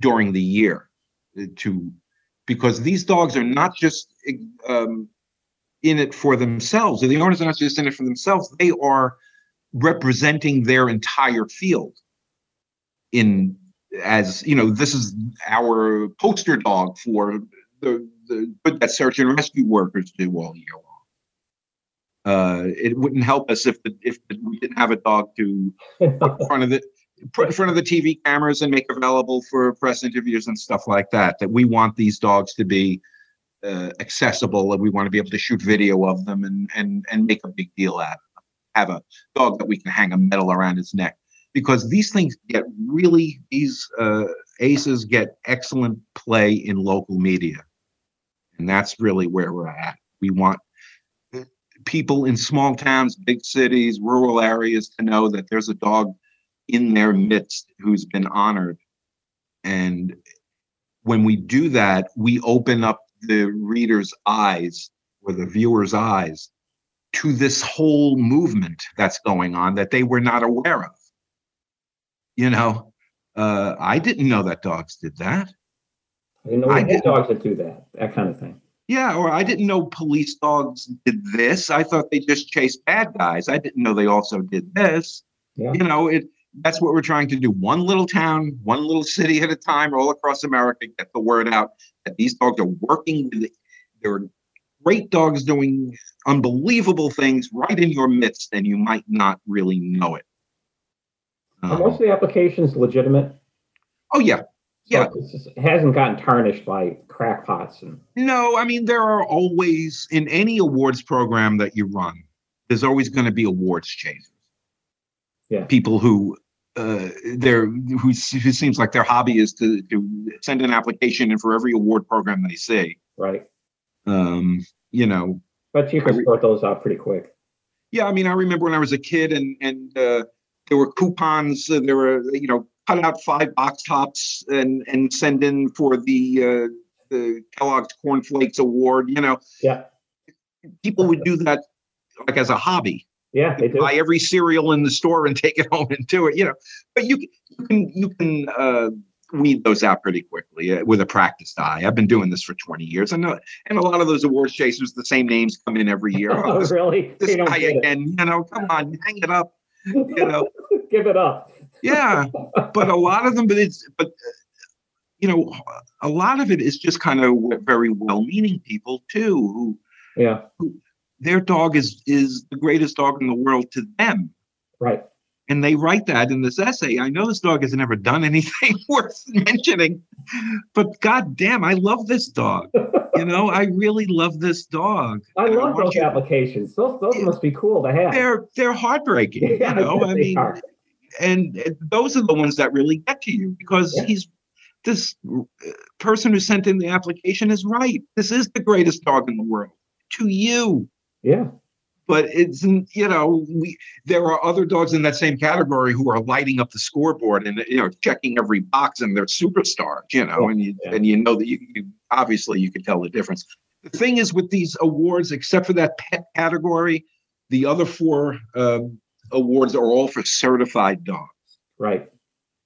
during the year uh, to because these dogs are not just um, in it for themselves. The owners are not just in it for themselves. They are representing their entire field in as you know this is our poster dog for the the good that search and rescue workers do all year long. Uh, it wouldn't help us if the, if we didn't have a dog to in front of the put in front of the TV cameras and make available for press interviews and stuff like that. That we want these dogs to be uh, accessible, and we want to be able to shoot video of them and and and make a big deal out of them. Have a dog that we can hang a medal around its neck because these things get really these uh, aces get excellent play in local media, and that's really where we're at. We want uh, people in small towns, big cities, rural areas to know that there's a dog in their midst who's been honored. And when we do that, we open up the reader's eyes or the viewer's eyes to this whole movement that's going on that they were not aware of. You know, uh, I didn't know that dogs did that. I didn't know I didn't- dogs that do that. That kind of thing. Yeah, or I didn't know police dogs did this. I thought they just chased bad guys. I didn't know they also did this. Yeah. You know, it that's what we're trying to do. One little town, one little city at a time, all across America, get the word out that these dogs are working with they're great dogs doing unbelievable things right in your midst, and you might not really know it. Are Um, most of the applications legitimate? oh yeah, Yeah. it's just- it hasn't gotten tarnished by crackpots and No, I mean there are always in any awards program that you run, there's always going to be awards chasers. Yeah. People who uh they're who, who seems like their hobby is to, to send an application in for every award program they see. right. Um, you know, But you can re- sort those out pretty quick. yeah, I mean I remember when I was a kid and and uh there were coupons, uh, there were you know cut out five box tops and and send in for the uh the Kellogg's Corn Flakes Award, you know. Yeah. people would do that like as a hobby Yeah, they do. buy every cereal in the store and take it home and do it you know but you, you can you can uh, weed those out pretty quickly uh, with a practiced eye i've been doing this for 20 years and uh, and a lot of those awards chasers the same names come in every year oh, Oh, this, really? this guy get it. again you know come on hang it up you know Give it up. yeah but a lot of them but it's but uh, you know a lot of it is just kind of very well-meaning people too who Yeah, their dog is is the greatest dog in the world to them right. and they write that in this essay i know this dog has never done anything worth mentioning but god damn i love this dog you know i really love this dog I love want those you- applications. Those those must be cool to have. they're they're heartbreaking Yeah, you know i mean are. and those are the ones that really get to you because Yeah. he's this person who sent in the application is right this is the greatest dog in the world to you Yeah, but it's you know we there are other dogs in that same category who are lighting up the scoreboard and you know checking every box and they're superstars you know Yeah, and you yeah. and you know that you, you obviously you can tell the difference. The thing is with these awards except for that pet category the other four um, awards are all for certified dogs. Right.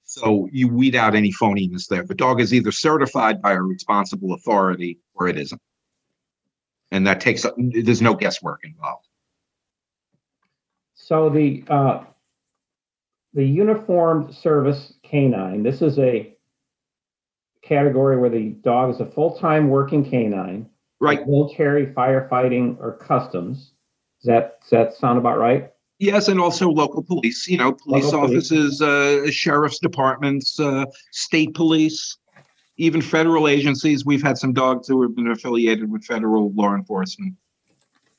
so you weed out any phoniness there. The dog is either certified by a responsible authority or it isn't and that takes there's no guesswork involved So the uh, the uniformed service canine. This is a category where the dog is a full time working canine, Right. military, firefighting, or customs. Does that does that sound about right? Yes, and also local police. You know, police Local police. offices, uh, sheriff's departments, uh, state police, even federal agencies. We've had some dogs who have been affiliated with federal law enforcement.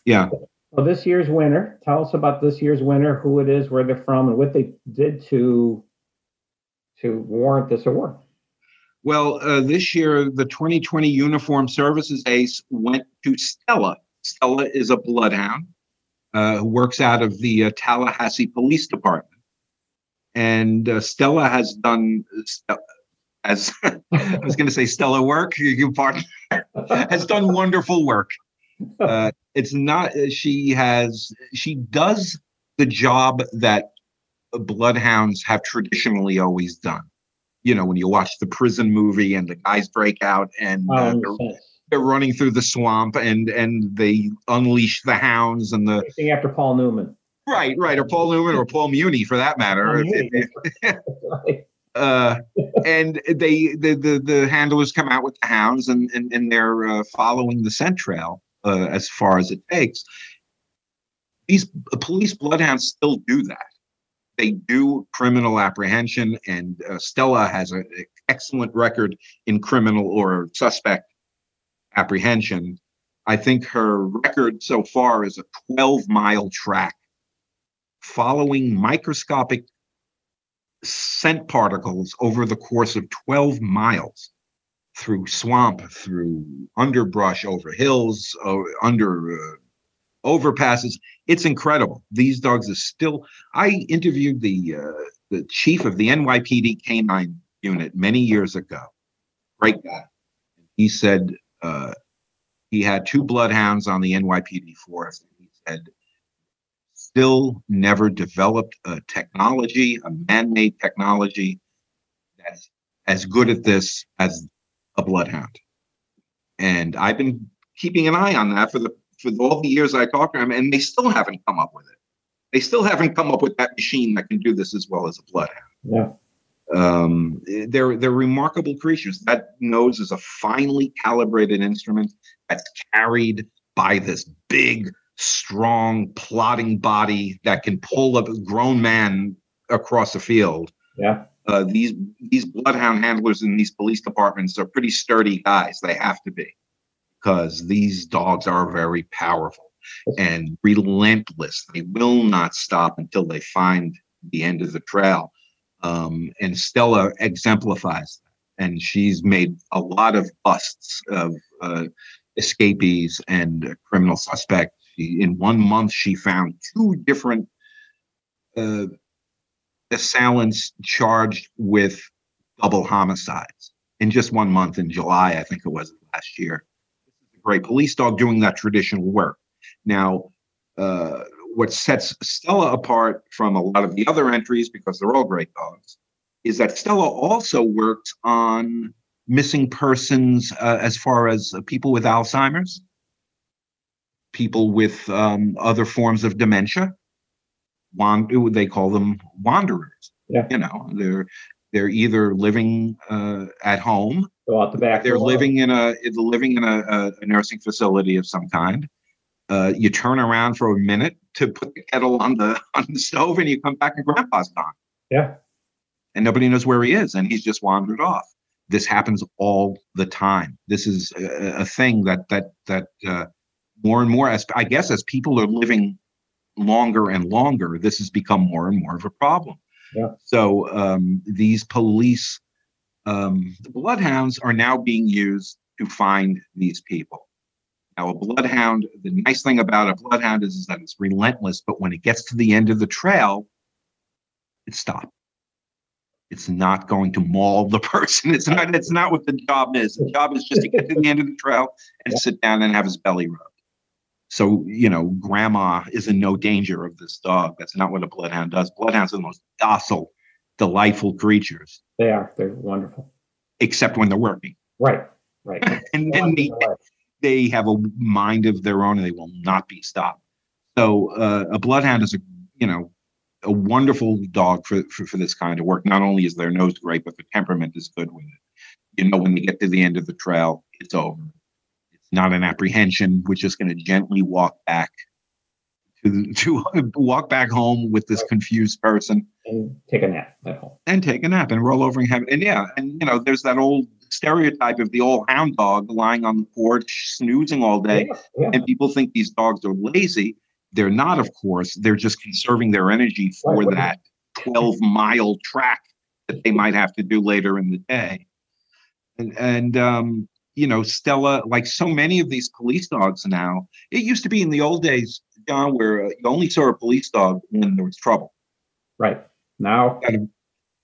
Yeah. Well, this year's winner. Tell us about this year's winner, who it is, where they're from, and what they did to to warrant this award. Well, uh, this year, the 2020 Uniform Services Ace went to Stella. Stella is a bloodhound uh, who works out of the uh, Tallahassee Police Department. And uh, Stella has done, as I was going to say, stellar work. You pardon, has done wonderful work. Uh, it's not, she has, she does the job that bloodhounds have traditionally always done. You know, when you watch the prison movie and the guys break out and uh, Um, they're, they're running through the swamp and and they unleash the hounds and the Anything after Paul Newman. right, right, or Paul Newman or Paul Muni for that matter. Paul If- if- Right. Uh, and they the, the the handlers come out with the hounds and and, and they're uh, following the scent trail uh, as far as it takes. These police bloodhounds still do that. They do criminal apprehension, and uh, Stella has an excellent record in criminal or suspect apprehension. I think her record so far is a 12 mile track following microscopic scent particles over the course of 12 miles through swamp, through underbrush, over hills, under uh, overpasses. It's incredible. These dogs are still. I interviewed the uh, the chief of the NYPD canine unit many years ago. Great guy. He said uh, he had two bloodhounds on the NYPD force. He said still never developed a technology, a man-made technology that's as good at this as a bloodhound. And I've been keeping an eye on that for the for all the years I talked to him, and they still haven't come up with it. They still haven't come up with that machine that can do this as well as a bloodhound. Yeah. Um, they're they're remarkable creatures. That nose is a finely calibrated instrument that's carried by this big, strong, plodding body that can pull a grown man across a field. Yeah. Uh, these these bloodhound handlers in these police departments are pretty sturdy guys. They have to be because these dogs are very powerful and relentless. They will not stop until they find the end of the trail. Um, and Stella exemplifies that. And she's made a lot of busts of uh, escapees and criminal suspects. She, in one month, she found two different uh, assailants charged with double homicides in just one month in July, I think it was last year. This is a great police dog doing that traditional work. Now, uh, what sets Stella apart from a lot of the other entries, because they're all great dogs, is that Stella also worked on missing persons uh, as far as uh, people with Alzheimer's, people with um, other forms of dementia. Wand- they call them wanderers. Yeah. You know, they're they're either living uh, at home, Go out the back. they're living in a living in a, a, nursing facility of some kind. Uh, you turn around for a minute to put the kettle on the on the stove, and you come back and Grandpa's gone, Yeah. and nobody knows where he is, and he's just wandered off. This happens all the time. This is a, a thing that that that uh, more and more as I guess as people are living longer and longer, this has become more and more of a problem. Yeah. So um, these police, um, the bloodhounds are now being used to find these people. Now, a bloodhound, the nice thing about a bloodhound is, is that it's relentless, but when it gets to the end of the trail, it stops. It's not going to maul the person. It's not, it's not what the job is. The job is just to get to the end of the trail and sit down and have his belly rubbed. So, you know, grandma is in no danger of this dog. That's not what a bloodhound does. Bloodhounds are the most docile, delightful creatures, They are. They're wonderful. except when they're working. Right. Right. And then they, they have a mind of their own and they will not be stopped. So uh, a bloodhound is a you know, a wonderful dog for, for, for this kind of work. Not only is their nose great, but the temperament is good with it. You know, when you get to the end of the trail, it's over. Not an apprehension. We're just going to gently walk back to to walk back home with this confused person. And take a nap at home. And take a nap and roll over and have and yeah and you know there's that old stereotype of the old hound dog lying on the porch snoozing all day yeah, yeah. and people think these dogs are lazy. They're not of course. They're just conserving their energy for right, that 12 mile track that they might have to do later in the day. And and um you know stella like so many of these police dogs now it used to be in the old days john where uh, you only saw a police dog when there was trouble. Right. Now a,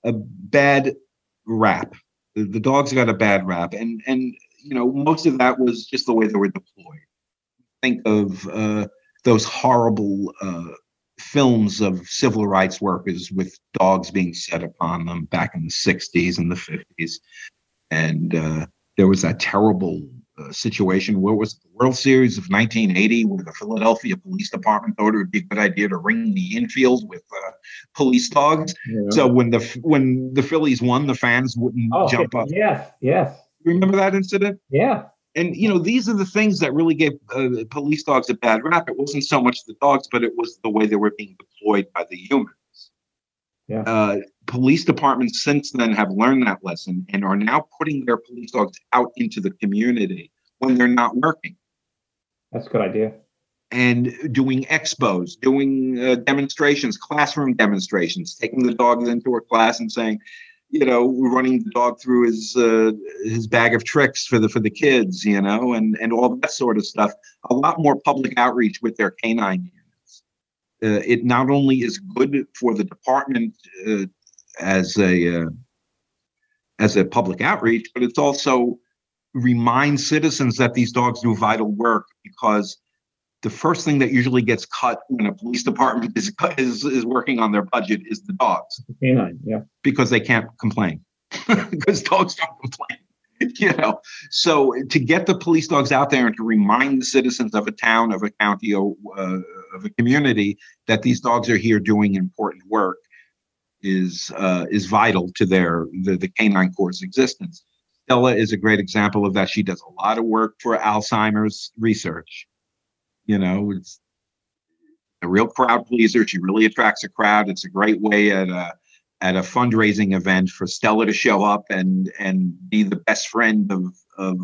a bad rap. The, the dogs got a bad rap, and and you know most of that was just the way they were deployed. Think of uh, those horrible uh, films of civil rights workers with dogs being set upon them back in the '60s and the '50s, and uh, there was that terrible uh, situation. Where was it? the World Series of 1980, where the Philadelphia Police Department thought it would be a good idea to ring the infield with uh, police dogs. Yeah. So when the when the Phillies won, the fans wouldn't oh, jump up. Yes, yes. Remember that incident? Yeah. And you know these are the things that really gave uh, police dogs a bad rap. It wasn't so much the dogs, but it was the way they were being deployed by the humans. Yeah. Police departments since then have learned that lesson and are now putting their police dogs out into the community when they're not working. That's a good idea. And doing expos, doing uh, demonstrations, classroom demonstrations, taking the dogs into a class and saying, you know, running the dog through his uh, his bag of tricks for the for the kids, you know, and and all that sort of stuff. A lot more public outreach with their canine uh, it not only is good for the department uh, as a uh, as a public outreach, but it's also reminds citizens that these dogs do vital work because the first thing that usually gets cut when a police department is is, is working on their budget is the dogs. Canine, yeah. Because they can't complain. because dogs don't complain. you know so to get the police dogs out there and to remind the citizens of a town of a county uh, of a community that these dogs are here doing important work is uh, is vital to their the, the canine corps existence. Stella is a great example of that. She does a lot of work for alzheimer's research. You know it's a real crowd pleaser. She really attracts a crowd. It's a great way at uh, at a fundraising event for Stella to show up and and be the best friend of of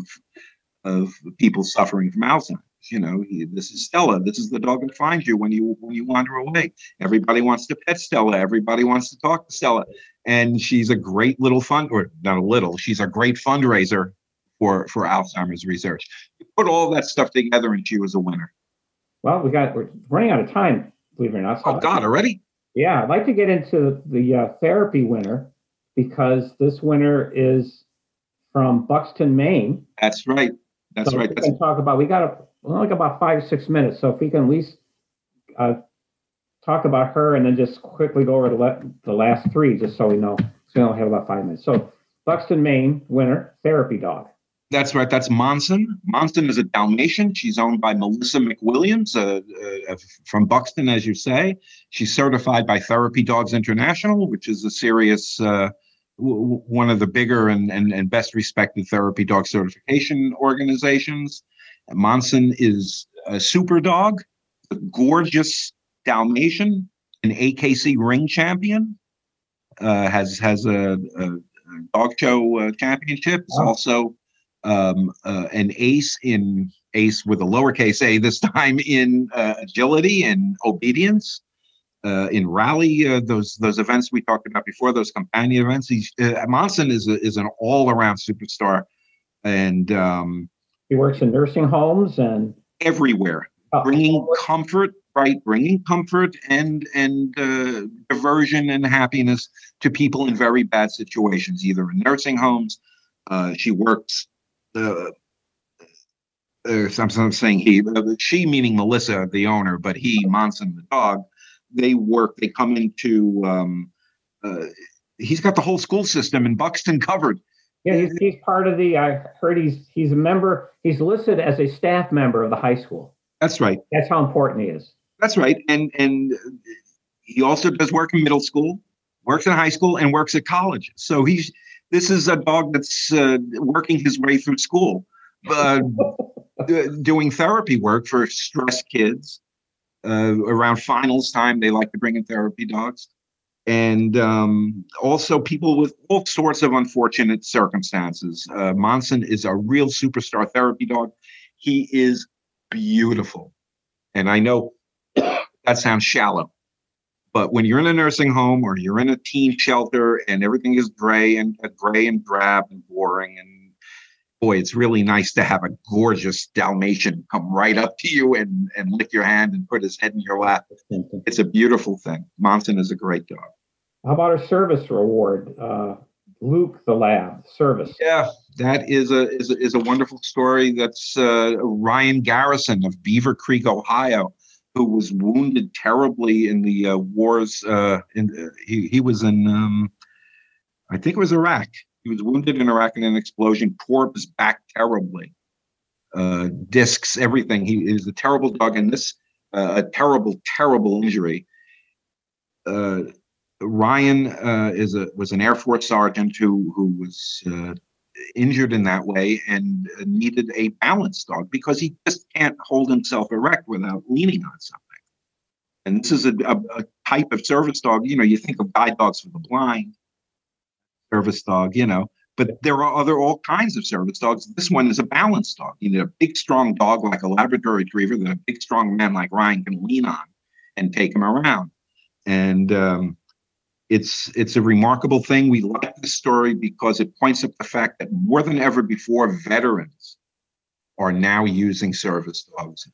of people suffering from Alzheimer's. You know, he, this is Stella. This is the dog that finds you when you when you wander away. Everybody wants to pet Stella. Everybody wants to talk to Stella, and she's a great little fund or not a little. She's a great fundraiser for for Alzheimer's research. You put all that stuff together, and she was a winner. Well, we got we're running out of time. Believe it or not. So oh God, already? Yeah, I'd like to get into the uh, therapy winner because this winner is from Buxton, Maine. That's right. That's so right. We can talk about. We got a, only about five six minutes, so if we can at least uh, talk about her and then just quickly go over the, le- the last three, just so we know. So we only have about five minutes. So Buxton, Maine winner, therapy dog. That's right. That's Monson. Monson is a Dalmatian. She's owned by Melissa McWilliams uh, uh, from Buxton, as you say. She's certified by Therapy Dogs International, which is a serious, uh, w- one of the bigger and, and, and best respected therapy dog certification organizations. Monson is a super dog, a gorgeous Dalmatian, an AKC ring champion, uh, has has a, a dog show uh, championship. Is also um, uh, an ace in ace with a lowercase a this time in uh, agility and obedience. Uh, in rally, uh, those those events we talked about before, those companion events. He's, uh, Monson is a, is an all around superstar, and um, he works in nursing homes and everywhere, oh, bringing comfort, right? Bringing comfort and and uh, diversion and happiness to people in very bad situations, either in nursing homes. Uh, she works uh, uh, I'm saying he, uh, she meaning Melissa, the owner, but he, Monson, the dog, they work, they come into, um, uh, he's got the whole school system in Buxton covered. Yeah, he's, he's part of the, I heard he's, he's a member, he's listed as a staff member of the high school. That's right. That's how important he is. That's right. And, and he also does work in middle school, works in high school, and works at college. So he's this is a dog that's uh, working his way through school, uh, doing therapy work for stressed kids. Uh, around finals time, they like to bring in therapy dogs, and um, also people with all sorts of unfortunate circumstances. Uh, Monson is a real superstar therapy dog. He is beautiful, and I know that sounds shallow, but when you're in a nursing home or you're in a teen shelter and everything is gray and uh, gray and drab and boring and boy, it's really nice to have a gorgeous Dalmatian come right up to you and, and lick your hand and put his head in your lap. It's a beautiful thing. Monson is a great dog. How about a service reward? Uh, Luke the Lab service. Yeah, that is a is a, is a wonderful story. That's uh, Ryan Garrison of Beavercreek, Ohio who was wounded terribly in the uh, wars. Uh, in, uh, he, he was in, um, I think it was Iraq. He was wounded in Iraq in an explosion, tore up his back terribly. Uh, discs, everything. He is a terrible dog, and this uh, a terrible, terrible injury. Uh, Ryan is a was an Air Force sergeant who who was injured in that way and needed a balanced dog because he just can't hold himself erect without leaning on something. And this is a, a, a type of service dog. You know, you think of guide dogs for the blind, service dog, you know, but there are other all kinds of service dogs. This one is a balanced dog. You need a big, strong dog like a Labrador Retriever that a big, strong man like Ryan can lean on and take him around. And um, it's it's a remarkable thing. We like the story because it points up the fact that more than ever before, veterans are now using service dogs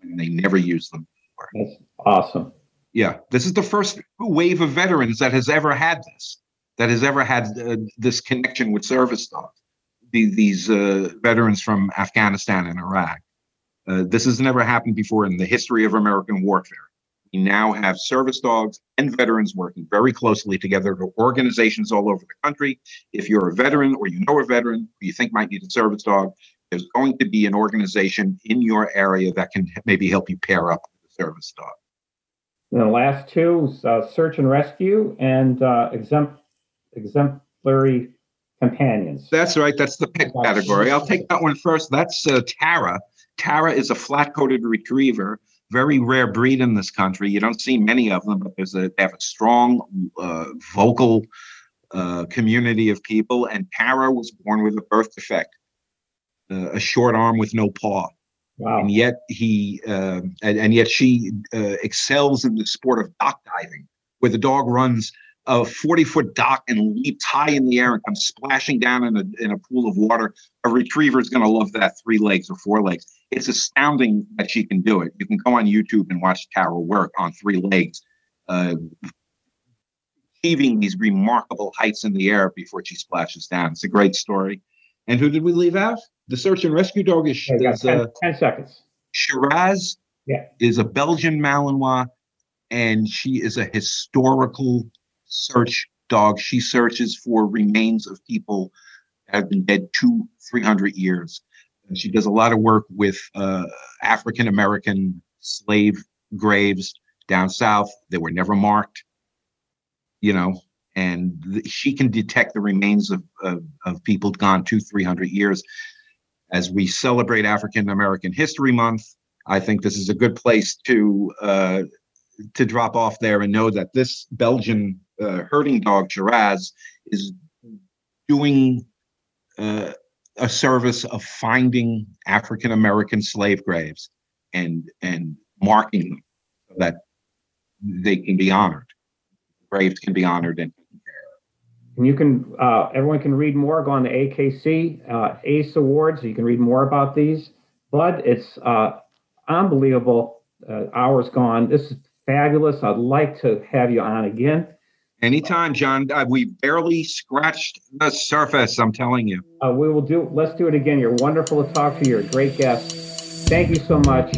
when they never used them before. That's awesome. Yeah, this is the first wave of veterans that has ever had this, that has ever had uh, this connection with service dogs. The, these uh, veterans from Afghanistan and Iraq. Uh, this has never happened before in the history of American warfare. We now have service dogs and veterans working very closely together to organizations all over the country. If you're a veteran or you know a veteran who you think might need a service dog, there's going to be an organization in your area that can maybe help you pair up with a service dog. And the last two uh, search and rescue and uh, exempt, exemplary companions. That's right. That's the pet category. I'll take that one first. That's uh, Tara. Tara is a flat coated retriever very rare breed in this country. You don't see many of them, but there's a, they have a strong uh, vocal uh, community of people. And Tara was born with a birth defect, uh, a short arm with no paw. Wow. And yet he, uh, and, and, yet she uh, excels in the sport of dock diving, where the dog runs a 40 foot dock and leaps high in the air and comes splashing down in a, in a pool of water. A retriever is going to love that three legs or four legs. It's astounding that she can do it. You can go on YouTube and watch Tara work on three legs, uh, achieving these remarkable heights in the air before she splashes down. It's a great story. And who did we leave out? The search and rescue dog is, is 10, uh, 10 seconds. Shiraz yeah. is a Belgian Malinois, and she is a historical search dog. She searches for remains of people that have been dead two, three hundred years. And she does a lot of work with uh, African American slave graves down south that were never marked. You know, and th- she can detect the remains of, of, of people gone two, three hundred years. As we celebrate African American History Month, I think this is a good place to uh, to drop off there and know that this Belgian uh, herding dog Shiraz is doing uh, a service of finding African American slave graves and and marking them so that they can be honored. Graves can be honored and and you can, uh, everyone can read more. Go on the AKC uh, ACE Awards. You can read more about these. But it's uh, unbelievable. Uh, hours gone. This is fabulous. I'd like to have you on again. Anytime, John. Uh, we barely scratched the surface. I'm telling you. Uh, we will do. Let's do it again. You're wonderful to talk to. You're a great guest. Thank you so much.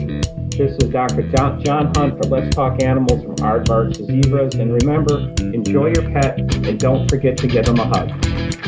This is Dr. John, John Hunt for Let's Talk Animals from Aardvarks to Zebras. And remember, enjoy your pet and don't forget to give them a hug.